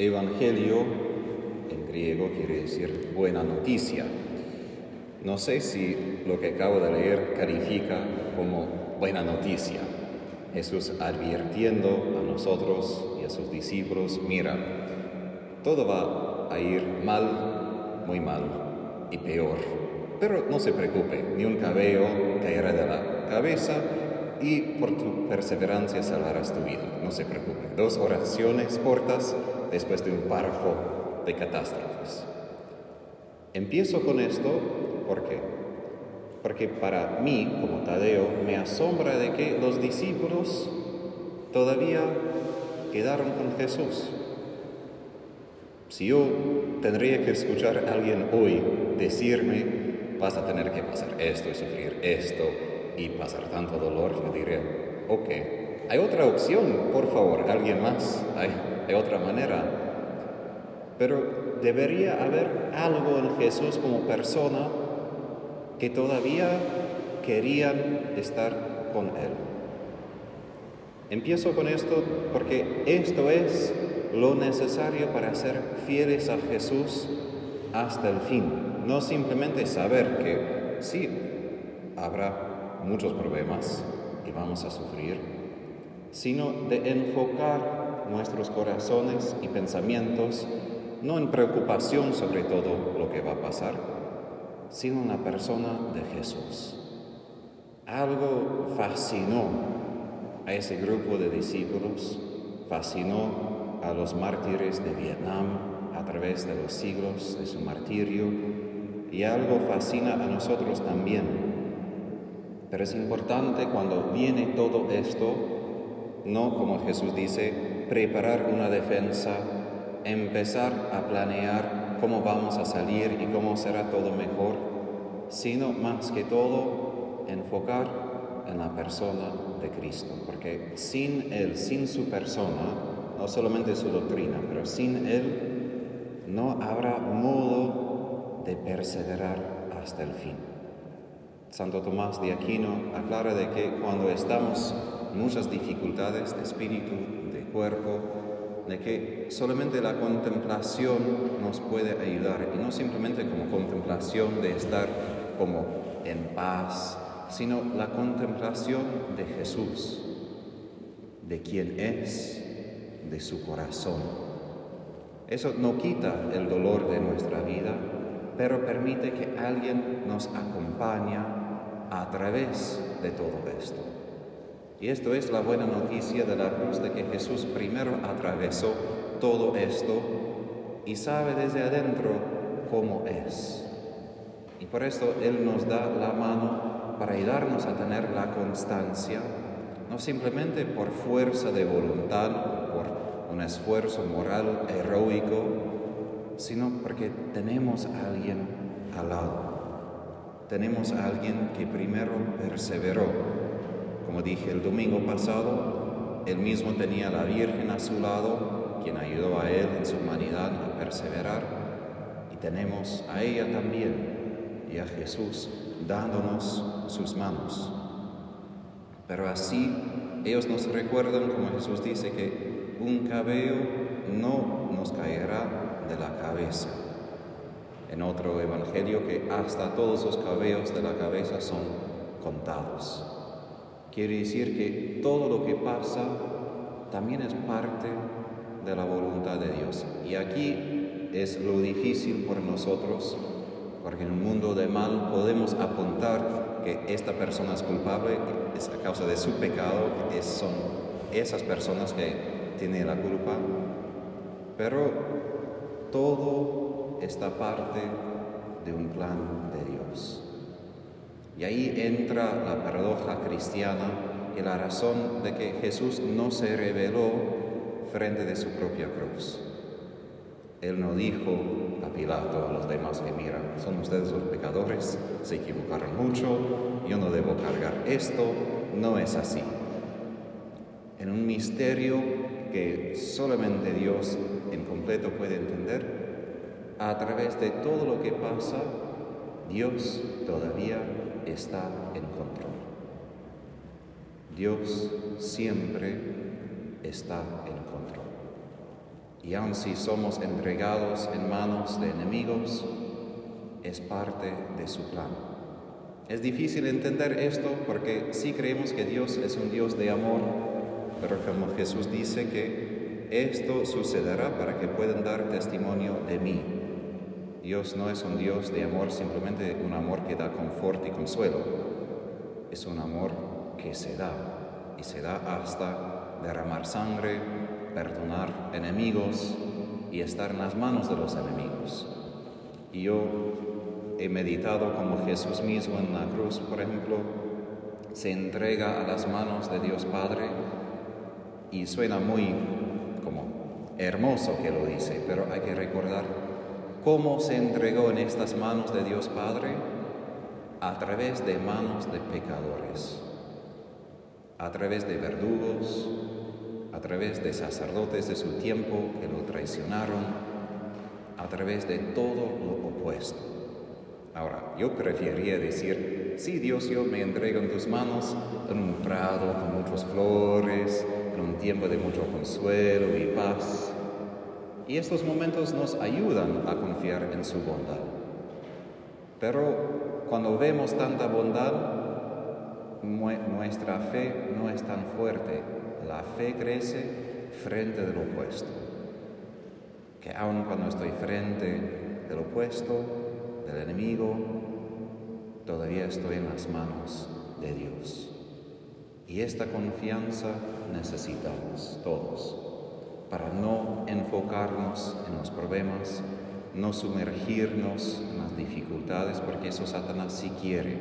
Evangelio en griego quiere decir buena noticia. No sé si lo que acabo de leer califica como buena noticia. Jesús advirtiendo a nosotros y a sus discípulos, mira, todo va a ir mal, muy mal y peor. Pero no se preocupe, ni un cabello caerá de la cabeza y por tu perseverancia salvarás tu vida. No se preocupe. Dos oraciones cortas después de un párrafo de catástrofes. Empiezo con esto porque porque para mí, como Tadeo, me asombra de que los discípulos todavía quedaron con Jesús. Si yo tendría que escuchar a alguien hoy decirme, vas a tener que pasar esto y sufrir esto y pasar tanto dolor, yo diría, ok, hay otra opción, por favor, alguien más, hay, hay otra manera. Pero debería haber algo en Jesús como persona que todavía querían estar con Él. Empiezo con esto porque esto es lo necesario para ser fieles a Jesús hasta el fin. No simplemente saber que sí, habrá muchos problemas y vamos a sufrir, sino de enfocar nuestros corazones y pensamientos no en preocupación sobre todo lo que va a pasar, sino en la persona de Jesús. Algo fascinó a ese grupo de discípulos, fascinó a los mártires de Vietnam a través de los siglos de su martirio y algo fascina a nosotros también. Pero es importante cuando viene todo esto, no como Jesús dice, preparar una defensa, empezar a planear cómo vamos a salir y cómo será todo mejor, sino más que todo enfocar en la persona de Cristo, porque sin Él, sin su persona, no solamente su doctrina, pero sin Él no habrá modo de perseverar hasta el fin. Santo Tomás de Aquino aclara de que cuando estamos muchas dificultades de espíritu, de cuerpo, de que solamente la contemplación nos puede ayudar, y no simplemente como contemplación de estar como en paz, sino la contemplación de Jesús, de quien es, de su corazón. Eso no quita el dolor de nuestra vida, pero permite que alguien nos acompañe a través de todo esto. Y esto es la buena noticia de la cruz, de que Jesús primero atravesó todo esto y sabe desde adentro cómo es. Y por esto Él nos da la mano para ayudarnos a tener la constancia, no simplemente por fuerza de voluntad o por un esfuerzo moral heroico, sino porque tenemos a alguien al lado. Tenemos a alguien que primero perseveró como dije el domingo pasado, él mismo tenía a la Virgen a su lado, quien ayudó a él en su humanidad a perseverar, y tenemos a ella también y a Jesús dándonos sus manos. Pero así ellos nos recuerdan, como Jesús dice, que un cabello no nos caerá de la cabeza. En otro evangelio que hasta todos los cabellos de la cabeza son contados. Quiere decir que todo lo que pasa también es parte de la voluntad de Dios. Y aquí es lo difícil por nosotros, porque en un mundo de mal podemos apuntar que esta persona es culpable, es a causa de su pecado, que son esas personas que tienen la culpa, pero todo está parte de un plan de Dios. Y ahí entra la paradoja cristiana y la razón de que Jesús no se reveló frente de su propia cruz. Él no dijo a Pilato, a los demás que miran, son ustedes los pecadores, se equivocaron mucho, yo no debo cargar esto, no es así. En un misterio que solamente Dios en completo puede entender, a través de todo lo que pasa, Dios todavía está en control. Dios siempre está en control. Y aun si somos entregados en manos de enemigos, es parte de su plan. Es difícil entender esto porque sí creemos que Dios es un Dios de amor, pero como Jesús dice que esto sucederá para que puedan dar testimonio de mí. Dios no es un Dios de amor, simplemente un amor que da confort y consuelo. Es un amor que se da y se da hasta derramar sangre, perdonar enemigos y estar en las manos de los enemigos. Y yo he meditado como Jesús mismo en la cruz, por ejemplo, se entrega a las manos de Dios Padre y suena muy hermoso que lo dice, pero hay que recordar cómo se entregó en estas manos de Dios Padre a través de manos de pecadores, a través de verdugos, a través de sacerdotes de su tiempo que lo traicionaron, a través de todo lo opuesto. Ahora, yo preferiría decir, sí, Dios, yo me entrego en tus manos en un prado con muchas flores, en un tiempo de mucho consuelo y paz. Y estos momentos nos ayudan a confiar en su bondad. Pero cuando vemos tanta bondad, nuestra fe no es tan fuerte. La fe crece frente del opuesto. Que aun cuando estoy frente del opuesto, del enemigo, todavía estoy en las manos de Dios. Y esta confianza necesitamos todos para no enfocarnos en los problemas, no sumergirnos en las dificultades, porque eso Satanás sí quiere.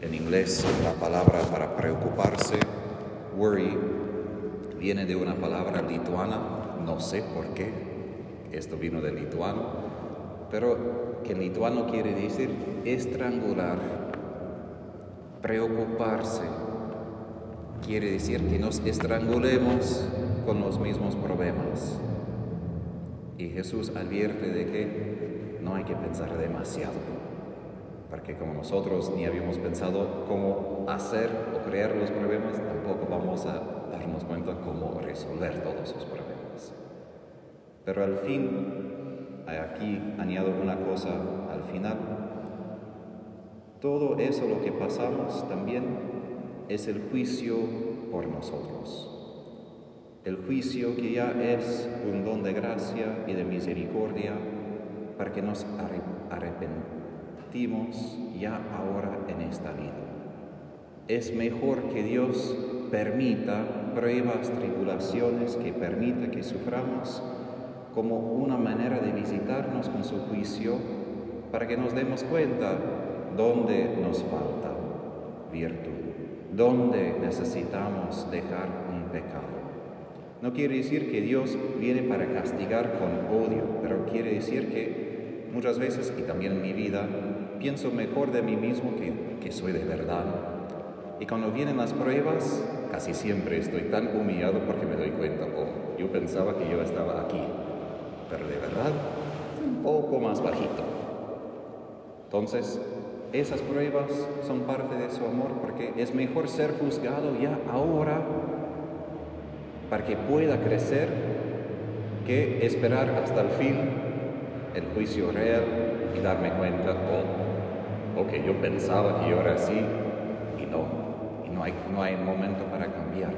En inglés la palabra para preocuparse, worry, viene de una palabra lituana, no sé por qué, esto vino de lituano, pero que en lituano quiere decir estrangular, preocuparse, quiere decir que nos estrangulemos con los mismos problemas. Y Jesús advierte de que no hay que pensar demasiado, porque como nosotros ni habíamos pensado cómo hacer o crear los problemas, tampoco vamos a darnos cuenta cómo resolver todos esos problemas. Pero al fin, aquí añado una cosa al final. Todo eso lo que pasamos también es el juicio por nosotros. El juicio que ya es un don de gracia y de misericordia para que nos arrepentimos ya ahora en esta vida. Es mejor que Dios permita pruebas, tribulaciones, que permita que suframos como una manera de visitarnos con su juicio para que nos demos cuenta dónde nos falta virtud, dónde necesitamos dejar un pecado. No quiere decir que Dios viene para castigar con odio, pero quiere decir que muchas veces, y también en mi vida, pienso mejor de mí mismo que, que soy de verdad. Y cuando vienen las pruebas, casi siempre estoy tan humillado porque me doy cuenta, oh, yo pensaba que yo estaba aquí, pero de verdad, un poco más bajito. Entonces, esas pruebas son parte de su amor porque es mejor ser juzgado ya ahora para que pueda crecer que esperar hasta el fin el juicio real y darme cuenta, oh, ok, yo pensaba que yo era así y no, y no hay, no hay momento para cambiar.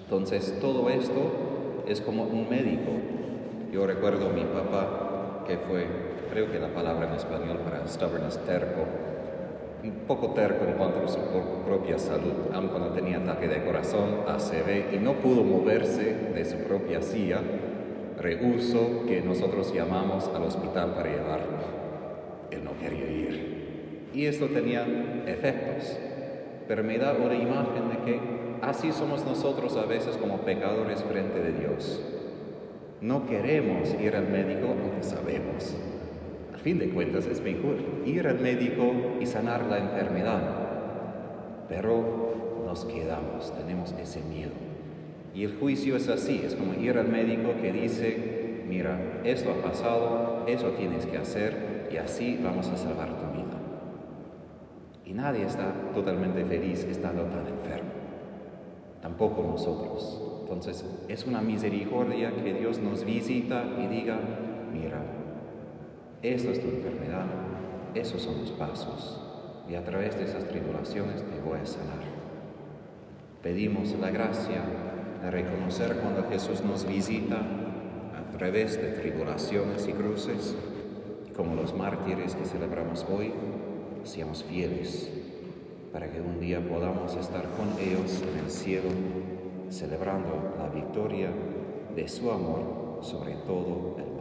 Entonces todo esto es como un médico. Yo recuerdo a mi papá que fue, creo que la palabra en español para stubborn es terco, un poco terco en cuanto a su propia salud, aun cuando tenía ataque de corazón, ACV, y no pudo moverse de su propia silla, rehusó que nosotros llamamos al hospital para llevarlo. Él no quería ir. Y esto tenía efectos, pero me da una imagen de que así somos nosotros a veces como pecadores frente de Dios. No queremos ir al médico aunque sabemos a fin de cuentas es mejor ir al médico y sanar la enfermedad, pero nos quedamos, tenemos ese miedo. Y el juicio es así, es como ir al médico que dice, mira, esto ha pasado, eso tienes que hacer y así vamos a salvar tu vida. Y nadie está totalmente feliz estando tan enfermo, tampoco nosotros. Entonces es una misericordia que Dios nos visita y diga, mira, esta es tu enfermedad, esos son los pasos, y a través de esas tribulaciones te voy a sanar. Pedimos la gracia de reconocer cuando Jesús nos visita a través de tribulaciones y cruces, como los mártires que celebramos hoy, seamos fieles para que un día podamos estar con ellos en el cielo, celebrando la victoria de su amor sobre todo el mal.